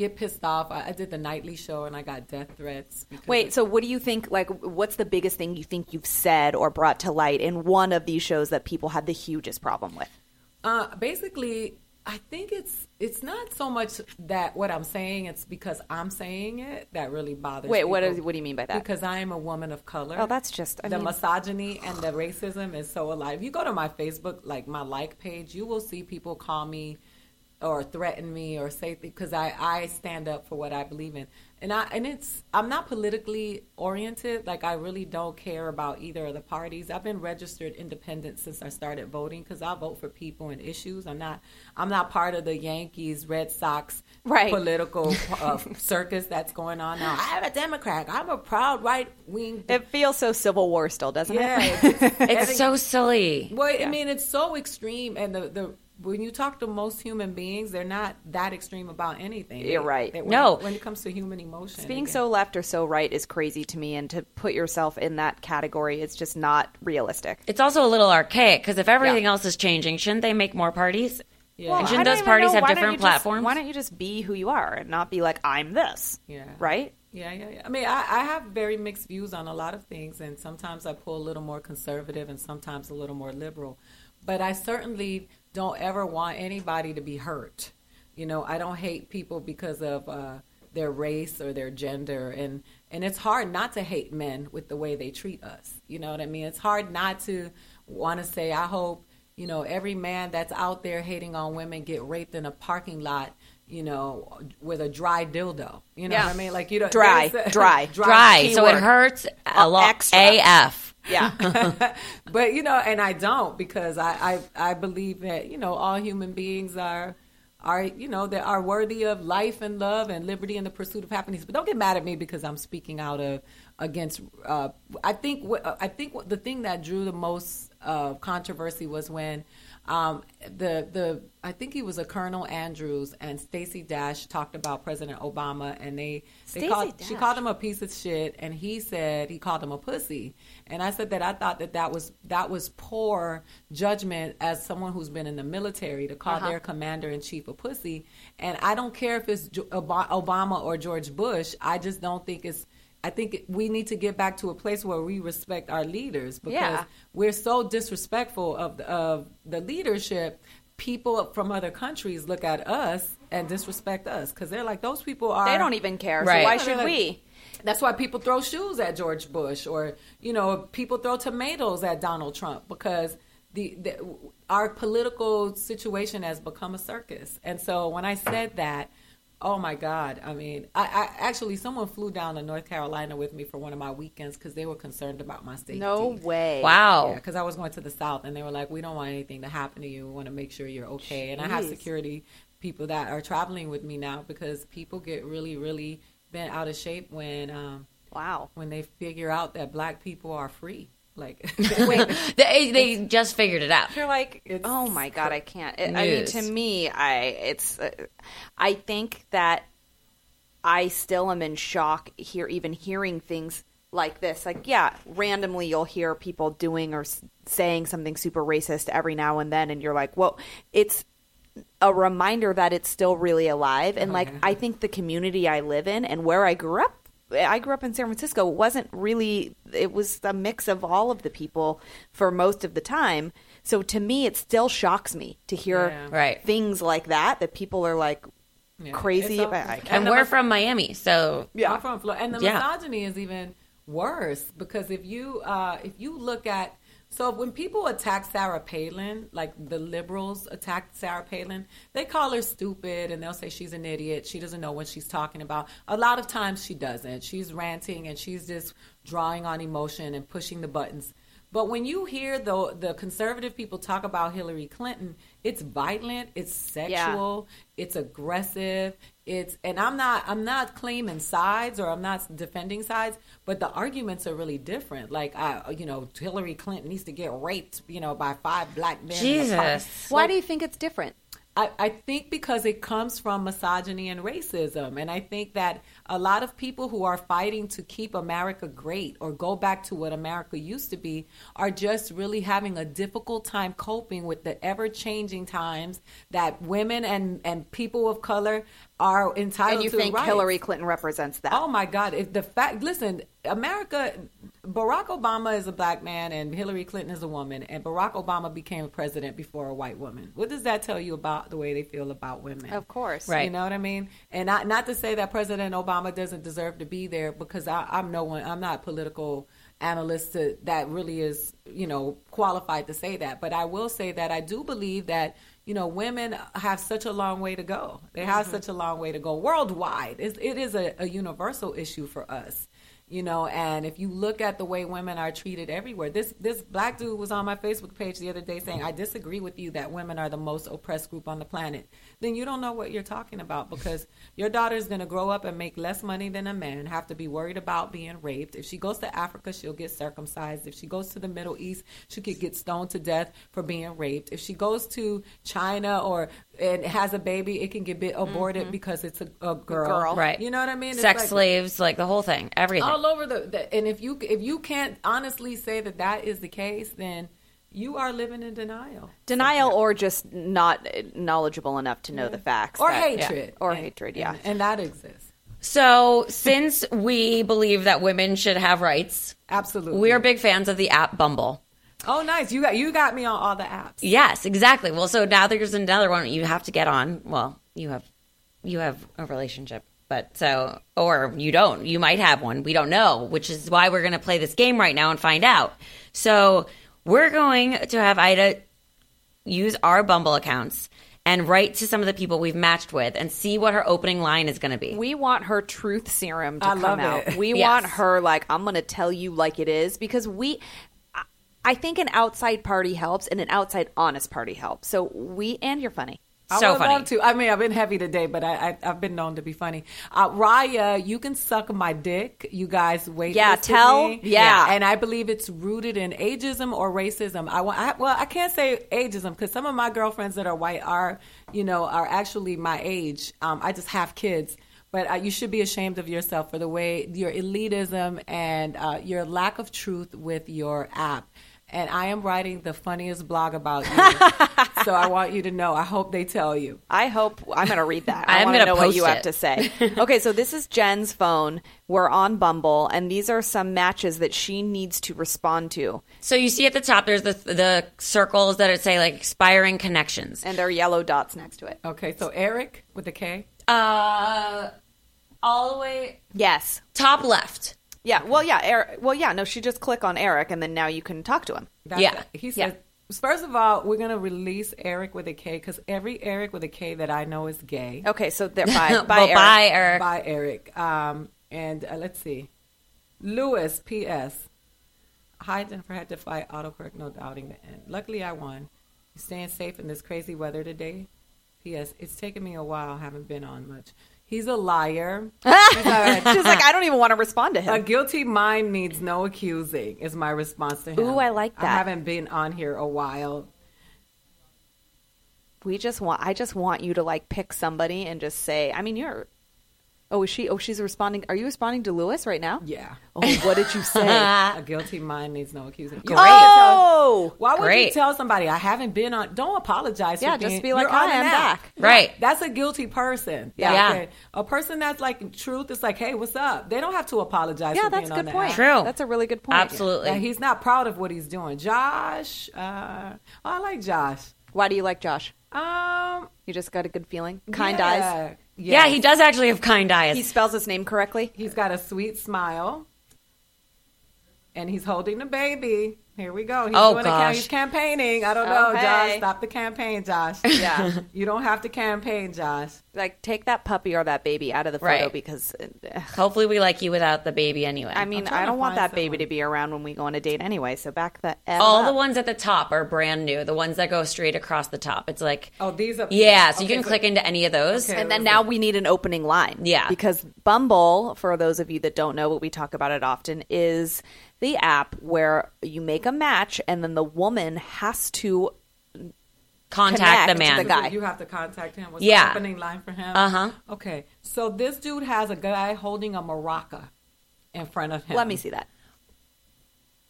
get pissed off. I, I did the nightly show and I got death threats. Wait, so what do you think? Like, what's the biggest thing you think you've said or brought to light in one of these shows that people had the hugest problem with? Uh, basically, I think it's it's not so much that what I'm saying. It's because I'm saying it that really bothers. Me. Wait, what people. is- what do you mean by that? Because I am a woman of color. Oh, that's just- I the mean- misogyny and the racism is so alive. If you go to my Facebook, like my like page, you will see people call me or threaten me or say because I I stand up for what I believe in. And I and it's I'm not politically oriented. Like I really don't care about either of the parties. I've been registered independent since I started voting because I vote for people and issues. I'm not I'm not part of the Yankees, Red Sox Right. political uh, circus that's going on now. I'm a Democrat. I'm a proud right wing. It feels so Civil War still, doesn't Yeah, it? it's, It's so silly. well, I mean, it's so extreme, and the the when you talk to most human beings, they're not that extreme about anything. You're right. They- when, No. when it comes to human emotion, Being again. so left or so right is crazy to me, and to put yourself in that category is just not realistic. It's also a little archaic because if everything Yeah. else is changing, shouldn't they make more parties? Yeah. and shouldn't those parties know, have different you just- platforms? why don't you just be who you are and not be like I'm this? Yeah. Right? Yeah, yeah, yeah. I mean, I, I have very mixed views on a lot of things, and sometimes I pull a little more conservative, and sometimes a little more liberal. But I certainly don't ever want anybody to be hurt. You know, I don't hate people because of uh, their race or their gender, and and it's hard not to hate men with the way they treat us. You know what I mean? It's hard not to want to say, I hope you know every man that's out there hating on women get raped in a parking lot. You know, with a dry dildo. You know Yeah. what I mean? Like you know, Dry, there's- dry. Dry, so it hurts a Uh, lot. AF. Yeah. but you know, and I don't because I, I I believe that you know all human beings are are you know that are worthy of life and love and liberty and the pursuit of happiness. But don't get mad at me because I'm speaking out of against. Uh, I think what I think what the thing that drew the most uh, controversy was when um, the the I think he was a Colonel Andrews and Stacey Dash talked about President Obama and they they Stacey called she called him a piece of shit and he said he called him a pussy. And I said that I thought that that was that was poor judgment as someone who's been in the military to call their commander in chief a pussy. And I don't care if it's Obama or George Bush. I just don't think it's I think we need to get back to a place where we respect our leaders because Yeah. we're so disrespectful of the, of the leadership. People from other countries look at us and disrespect us because they're like those people are. they don't even care. Right. So why should like- we? That's why people throw shoes at George Bush, or you know, people throw tomatoes at Donald Trump because the, the our political situation has become a circus. And so when I said that, oh my God, I mean, I, I actually someone flew down to North Carolina with me for one of my weekends because they were concerned about my safety. No way. Wow. Yeah, because I was going to the south, and they were like, "We don't want anything to happen to you. We want to make sure you're okay." And I have security people that are traveling with me now because people get really, really bent out of shape when um, Wow. when they figure out that black people are free. Like, They, they just figured it out. You're like, It's oh my god, I can't. It, I mean, to me, I it's. Uh, I think that I still am in shock here, even hearing things like this. Like, yeah, randomly you'll hear people doing or s- saying something super racist every now and then, and you're like, well, it's a reminder that it's still really alive. And like, I think the community I live in and where I grew up. I grew up in San Francisco. It wasn't really. It was a mix of all of the people for most of the time. So to me, it still shocks me to hear Yeah. Right. things like that. That people are like Yeah. crazy. It's about. I can't- And the we're mis- from Miami, so Yeah, I'm from Florida, and the Yeah. misogyny is even worse because if you uh, if you look at so when people attack Sarah Palin, like the liberals attack Sarah Palin, they call her stupid and they'll say she's an idiot. She doesn't know what she's talking about. A lot of times she doesn't. She's ranting and she's just drawing on emotion and pushing the buttons. But when you hear the the conservative people talk about Hillary Clinton, it's violent, it's sexual, it's aggressive, it's and I'm not I'm not claiming sides or I'm not defending sides, but the arguments are really different. Like I you know, Hillary Clinton needs to get raped, you know, by five black men. in a. Jesus. Why do you think it's different? I, I think because it comes from misogyny and racism. And I think that a lot of people who are fighting to keep America great or go back to what America used to be are just really having a difficult time coping with the ever changing times that women and, and people of color are entitled And you to think rights. Hillary Clinton represents that? Oh my God! If the fact, listen, America, Barack Obama is a black man and Hillary Clinton is a woman, and Barack Obama became president before a white woman. What does that tell you about the way they feel about women? Of course. Right. You know what I mean? And not not to say that President Obama doesn't deserve to be there because I, I'm no one. I'm not a political analyst to, that really is you know qualified to say that. But I will say that I do believe that you know women have such a long way to go. They have mm-hmm. such a long way to go worldwide. It's, it is a, a universal issue for us you know and if you look at the way women are treated everywhere this this black dude was on my facebook page the other day saying i disagree with you that women are the most oppressed group on the planet then you don't know what you're talking about because your daughter's going to grow up and make less money than a man have to be worried about being raped if she goes to africa she'll get circumcised if she goes to the middle east she could get stoned to death for being raped if she goes to china or and has a baby it can get bit aborted mm-hmm. because it's a, a girl. girl. Right. you know what i mean It's sex like- slaves, like the whole thing, everything. all over the, the and if you if you can't honestly say that that is the case then you are living in denial Denial or just not knowledgeable enough to know the facts. or that- hatred Or And- hatred, yeah. and, and that exists So, since we believe that women should have rights, absolutely we are big fans of the app Bumble. oh nice you got you got me on all the apps Yes, exactly. Well, so now there's another one you have to get on. Well, you have you have a relationship, but so or you don't. You might have one. We don't know, which is why we're going to play this game right now and find out. So, we're going to have Aida use our Bumble accounts and write to some of the people we've matched with and see what her opening line is going to be. We want her truth serum to I come love out. it. We Yes. want her like I'm going to tell you like it is because we I- I think an outside party helps and an outside honest party helps. So we and you're funny. I So would funny. love to. I mean, I've been heavy today, but I, I, I've been known to be funny. Uh, Raya, you can suck my dick. You guys wait. Yeah, tell- me. yeah. and I believe it's rooted in ageism or racism. I want. I, well, I can't say ageism because some of my girlfriends that are white are, you know, are actually my age. Um, I just have kids. But uh, you should be ashamed of yourself for the way your elitism and uh, your lack of truth with your app. And I am writing the funniest blog about you. so I want you to know. I hope they tell you. I hope I'm going to read that. I I'm want to gonna know what post you have to say. okay, so this is Jen's phone. We're on Bumble, and these are some matches that she needs to respond to, so you see at the top there's the the circles that say like expiring connections. and there are yellow dots next to it. Okay, so Eric with the K. Uh all the way Yes. top left. Yeah. Well, yeah. Eric, well, yeah. No, she just click on Eric, and then now you can talk to him. That's Yeah. it. He Yeah. said, first of all, we're going to release Eric with a K because every Eric with a K that I know is gay. Okay, so there. Bye. Bye, well, Eric. bye, Eric. Bye, Eric. Um, and uh, let's see. Lewis, P.S. Hi, Jennifer. Had to fight autocorrect, no doubting the end. Luckily, I won. You staying safe in this crazy weather today? P.S. It's taken me a while. Haven't been on much. He's a liar. She's like, I don't even want to respond to him. A guilty mind needs no accusing, is my response to him. Ooh, I like that. I haven't been on here a while. We just want. I just want you to like pick somebody and just say. I mean, you're. Oh, is she? Oh, she's responding. Are you responding to Lewis right now? Yeah. Oh, what did you say? A guilty mind needs no accusing. Great. oh, Why would Great. you tell somebody I haven't been on? Don't apologize. Yeah, for just be like, you're on "Hi, an I'm app." back. Right. That's a guilty person. Yeah. Yeah. Okay. A person that's like truth is like, hey, what's up? They don't have to apologize. yeah, for that's being a good point. app. True. That's a really good point. Absolutely. That he's not proud of what he's doing. Josh, uh, I like Josh. Why do you like Josh? Um, You just got a good feeling. Kind yeah. eyes. Yeah, he does actually have kind eyes. He spells his name correctly. He's got a sweet smile, and he's holding a baby. Here we go. He's Oh, doing a he's campaigning. I don't know, Okay. Josh. Stop the campaign, Josh. Yeah. you don't have to campaign, Josh. like take that puppy or that baby out of the photo Right. because uh, Hopefully, we like you without the baby anyway. I mean I'm trying I to don't want find that baby to be around when we go on a date anyway. So back the F all up. the ones at the top are brand new. The ones that go straight across the top. It's like, Oh, these are yeah, so you Okay, can click into any of those. Okay. and then now we need an opening line. Yeah. Because Bumble, for those of you that don't know, what we talk about it often, is the app where you make a match and then the woman has to Contact the Connect man. the guy. You have to contact him. What's Yeah. the opening line for him? Uh-huh. Okay, so this dude has a guy holding a maraca in front of him. let me see that.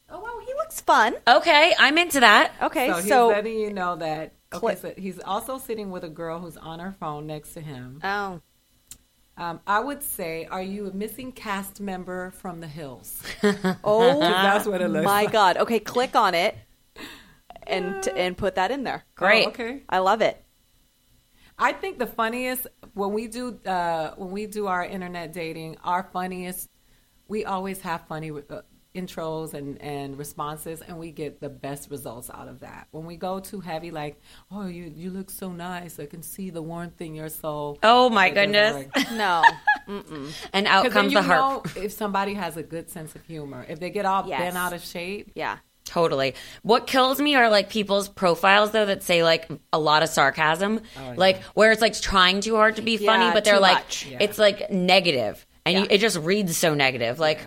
Oh wow, he looks fun. Okay, I'm into that. Okay, So so, he's letting you know that. Okay, so he's also sitting with a girl who's on her phone next to him. oh, Um, I would say, are you a missing cast member from The Hills? oh, That's what it looks my like. god. Okay, click on it and and put that in there. Great. Oh, okay. I love it. I think the funniest when we do uh, when we do our internet dating, our funniest we always have funny uh, intros and, and responses, and we get the best results out of that. When we go too heavy, like "Oh, you you look so nice. I can see the warmth in your soul." Oh my It doesn't goodness. work. No. And out 'Cause then comes you the harp. know if somebody has a good sense of humor. If they get all Yes. bent out of shape, Yeah. Totally. What kills me are like people's profiles though that say like a lot of sarcasm, oh, like where it's like trying too hard to be funny, Yeah, but they're like. Yeah. it's like negative, and you, it just reads so negative. Like,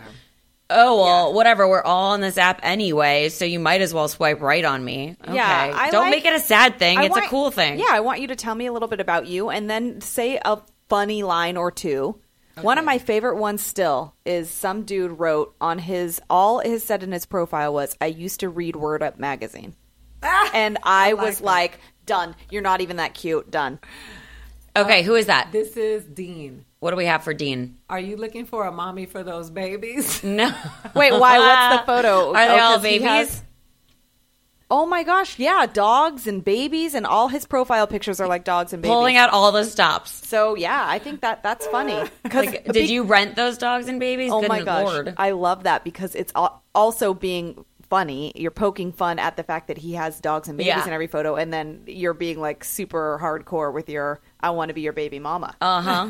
oh well, whatever. We're all on this app anyway, so you might as well swipe right on me. Okay. Yeah, I don't like- make it a sad thing. I it's want- a cool thing. Yeah, I want you to tell me a little bit about you and then say a funny line or two. One of my favorite ones still is some dude wrote on his all his said in his profile was I used to read Word Up magazine. Ah, and I, like was that. like, done. You're not even that cute. Done. Okay, who is that? this is Dean. What do we have for Dean? Are you looking for a mommy for those babies? No. Wait, why? What's the photo? Are they Oh, all babies? has- oh my gosh, yeah, dogs and babies, and all his profile pictures are like dogs and babies. Pulling out all the stops. So yeah, I think that that's funny. Like, did you rent those dogs and babies? Oh Good my gosh, lord. I love that because it's also being funny. You're poking fun at the fact that he has dogs and babies Yeah. in every photo, and then you're being like super hardcore with your "I want to be your baby mama," Uh huh.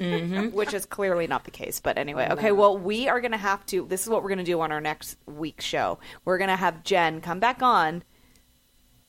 which is clearly not the case. But anyway, okay. Well, we are gonna have to. This is what we're gonna do on our next week's show. We're gonna have Jen come back on.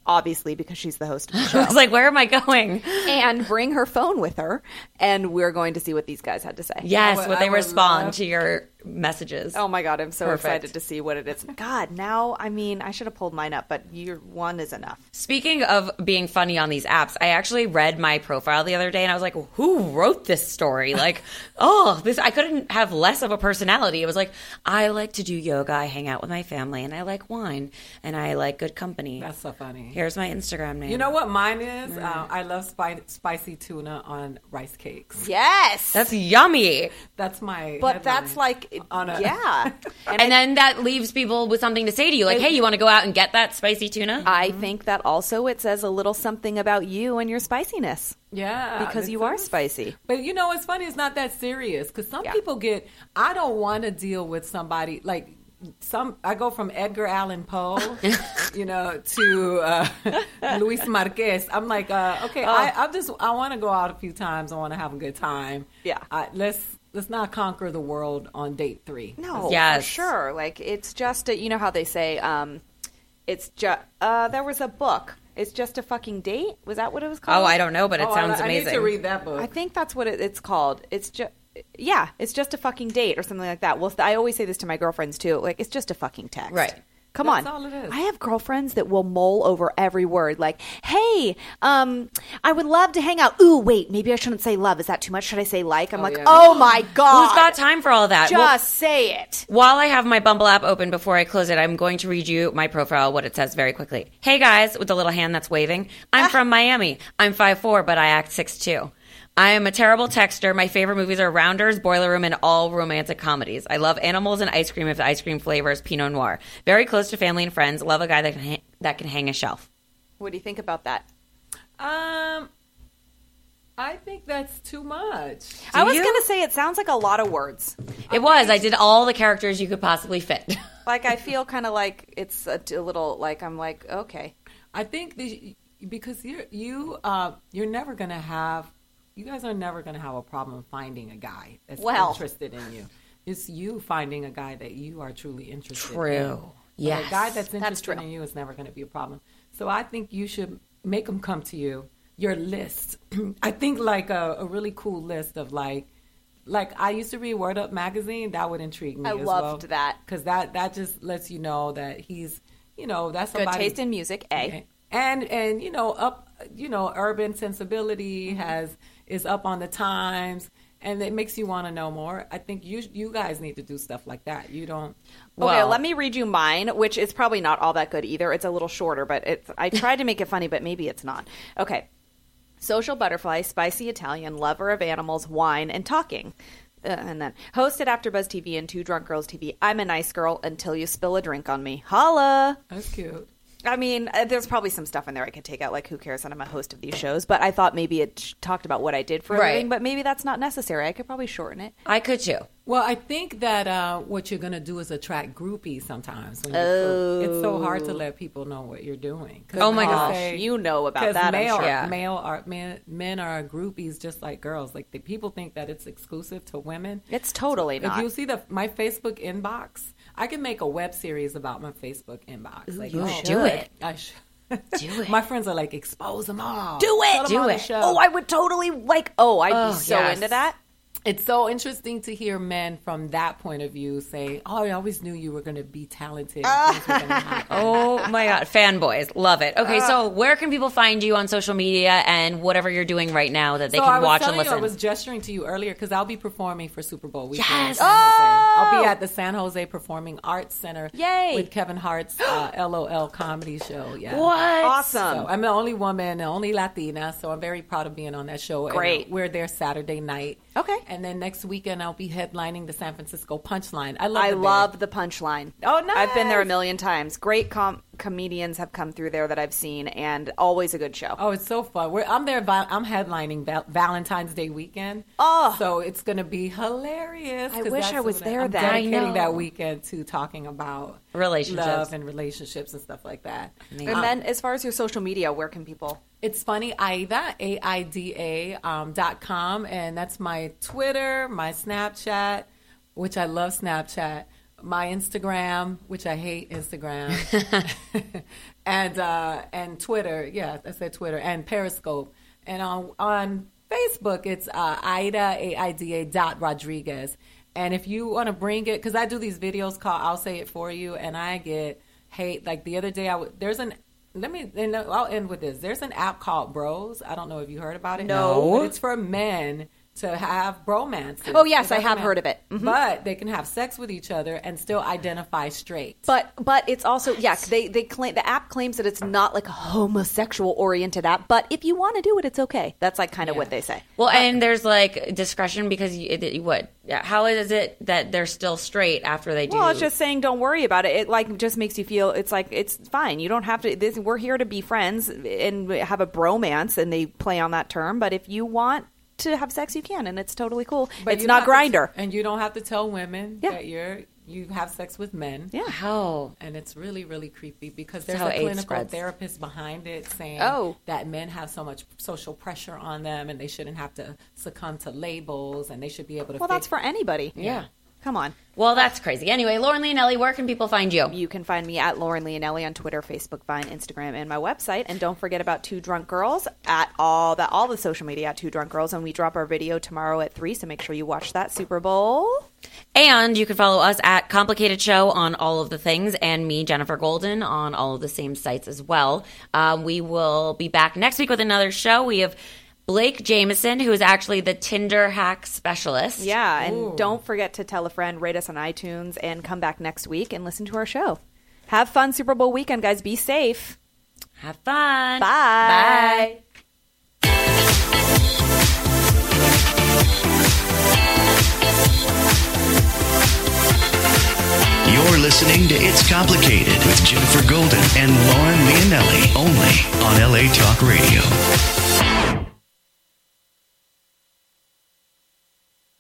Obviously, because she's the host of the show. I was like, where am I going? and bring her phone with her, and we're going to see what these guys had to say. Yes, would- what they would respond love- to your messages. Oh my god, I'm so Perfect. excited to see what it is. God, now I mean, I should have pulled mine up, but your one is enough. Speaking of being funny on these apps, I actually read my profile the other day and I was like, who wrote this story? Like, oh, this I couldn't have less of a personality. It was like, I like to do yoga, I hang out with my family, and I like wine, and I like good company. That's so funny. Here's my Instagram name. You know what mine is? Uh, I love spi- spicy tuna on rice cakes. Yes, That's yummy. That's my. but headline. that's like On a- yeah, and, And then that leaves people with something to say to you, like, hey, you want to go out and get that spicy tuna? I think that also it says a little something about you and your spiciness yeah because it you are spicy. But you know what's funny? It's not that serious because some Yeah. people get. I don't want to deal with somebody like some. I go from Edgar Allan Poe, you know, to uh, Luis Marquez. I'm like, uh, okay, I, I'm just. I want to go out a few times. I want to have a good time. Yeah. I, let's let's not conquer the world on date three. No, Yes. for sure. Like it's just a, you know how they say, um, it's just uh, there was a book. It's just a fucking date. Was that what it was called? oh, I don't know, but it Oh, sounds I, amazing. I need to read that book. I think that's what it, it's called. It's just yeah, it's just a fucking date or something like that. Well, I always say this to my girlfriends too. Like it's just a fucking text, Right. Come That's on. all it is. I have girlfriends that will mull over every word. Like, hey, um, I would love to hang out. Ooh, wait, maybe I shouldn't say love. Is that too much? Should I say like? I'm like, yeah. oh my god. Who's got time for all that? Just Well, say it. While I have my Bumble app open before I close it, I'm going to read you my profile, what it says very quickly. Hey guys, with the little hand that's waving. I'm from Miami. I'm 5'4, but I act 6'2. I am a terrible texter. My favorite movies are Rounders, Boiler Room, and all romantic comedies. I love animals and ice cream if the ice cream flavor is Pinot Noir. Very close to family and friends. Love a guy that can, ha- that can hang a shelf. What do you think about that? Um, I think that's too much. I was you? gonna say it sounds like a lot of words. It was. I did all the characters you could possibly fit. Like I feel kind of like it's a, a little like I'm like okay. I think the, because you're you uh you're never gonna have you guys are never gonna have a problem finding a guy that's Well. interested in you. It's you finding a guy that you are truly interested in. True. But Yes. A guy that's That's interested true. in you is never going to be a problem. So I think you should make them come to you. Your list. I think like a, a really cool list of like, like I used to read Word Up magazine. That would intrigue me. I as loved that. because that that just lets you know that he's, you know, that's Good somebody taste in music. A. and and you know up you know urban sensibility Mm-hmm. has is up on the times and it makes you want to know more i think you you guys need to do stuff like that you don't Okay, let me read you mine, which is probably not all that good either. It's a little shorter, but it's I tried to make it funny, but maybe it's not. Okay. Social butterfly, spicy Italian, lover of animals, wine, and talking. Uh, and then hosted AfterBuzz TV and Two Drunk Girls TV. I'm a nice girl until you spill a drink on me. Holla! that's cute I mean, uh, there's probably some stuff in there I could take out, like who cares that I'm a host of these shows. But I thought maybe it talked about what I did for a Right. living, but maybe that's not necessary. I could probably shorten it. I could too. well i think that uh, what you're going to do is attract groupies sometimes when you it's so hard to let people know what you're doing. Oh my gosh. say- You know about that, I'm male, sure. Yeah. male are men, men are groupies just like girls like the people think that it's exclusive to women It's totally If not. you see the my Facebook inbox, I can make a web series about my Facebook inbox. like, you oh, should. it. I should. Do it. My friends are like, expose them all. Do it! Do it. Oh, I would totally like. Oh, I'd Oh, be so yes. into that. It's so interesting to hear men from that point of view say, "Oh, I always knew you were going to be talented." and things were gonna happen." Oh my god, fanboys, love it. Okay, so where can people find you on social media and whatever you're doing right now that they so can watch and listen? you, I was gesturing to you earlier because I'll be performing for Super Bowl weekend. in Yes. San Jose. I'll be Oh! at the San Jose Performing Arts Center. Yay. With Kevin Hart's uh, LOL comedy show. Yeah. what? Awesome. So I'm the only woman, the only Latina, so I'm very proud of being on that show. And, uh, Great. we're there Saturday night. Okay. And then next weekend I'll be headlining the San Francisco Punchline. I love. I the love the punchline. Oh, nice. I've been there a million times. Great com- comedians have come through there that I've seen, and always a good show. Oh, it's so fun. We're, I'm there. I'm headlining val- Valentine's Day weekend. Oh. so it's going to be hilarious. I wish I was what there I'm then. I dedicating know. that weekend to talking about Relationships. love, and relationships and stuff like that. And then, as far as your social media, where can people? It's funny, Aida, A I D A um, dot com, and that's my Twitter, my Snapchat, which I love Snapchat, my Instagram, which I hate Instagram, and uh, and Twitter. Yeah, I said Twitter and Periscope, and on on Facebook, it's uh, Aida A I D A dot Rodriguez. And if you want to bring it, because I do these videos called "I'll Say It For You," and I get hate. Like the other day, I w- there's an let me and I'll end with this. There's an app called Bros. I don't know if you heard about it. No. but it's for men to have bromance. Oh, yes, I have heard of it. Mhm. But they can have sex with each other and still identify straight. But but it's also yeah they they claim the app claims that it's not like a homosexual oriented app. But if you want to do it, it's okay. That's like kind of Yeah. what they say. Well, and there's like discretion because you, it, what? Yeah, How is it that they're still straight after they do? Well, it's just saying don't worry about it. It like just makes you feel it's like it's fine. You don't have to. This, we're here to be friends and have a bromance, and they play on that term. But if you want to have sex, you can, and it's totally cool. But it's not don't have to- Grindr. and you don't have to tell women Yeah. that you're you have sex with men. Yeah. how. And it's really, really creepy because there's how a clinical spreads. therapist behind it saying Oh. that men have so much social pressure on them and they shouldn't have to succumb to labels and they should be able to Well, fig- that's for anybody. Yeah. Come on. Well, that's crazy. Anyway, Lauren Leonelli, where can people find you? You can find me at Lauren Leonelli on Twitter, Facebook, Vine, Instagram, and my website. And don't forget about Two Drunk Girls at all that all the social media at Two Drunk Girls. And we drop our video tomorrow at three, so make sure you watch that Super Bowl. And you can follow us at Complicated Show on all of the things, and me, Jennifer Golden, on all of the same sites as well. Um, we will be back next week with another show. We have Blake Jamieson, who is actually the Tinder hack specialist. Yeah, and don't forget to tell a friend, rate us on iTunes, and come back next week and listen to our show. Have fun Super Bowl weekend, guys. Be safe. Have fun. Bye. Bye. You're listening to It's Complicated with Jennifer Golden and Lauren Leonelli only on LA Talk Radio.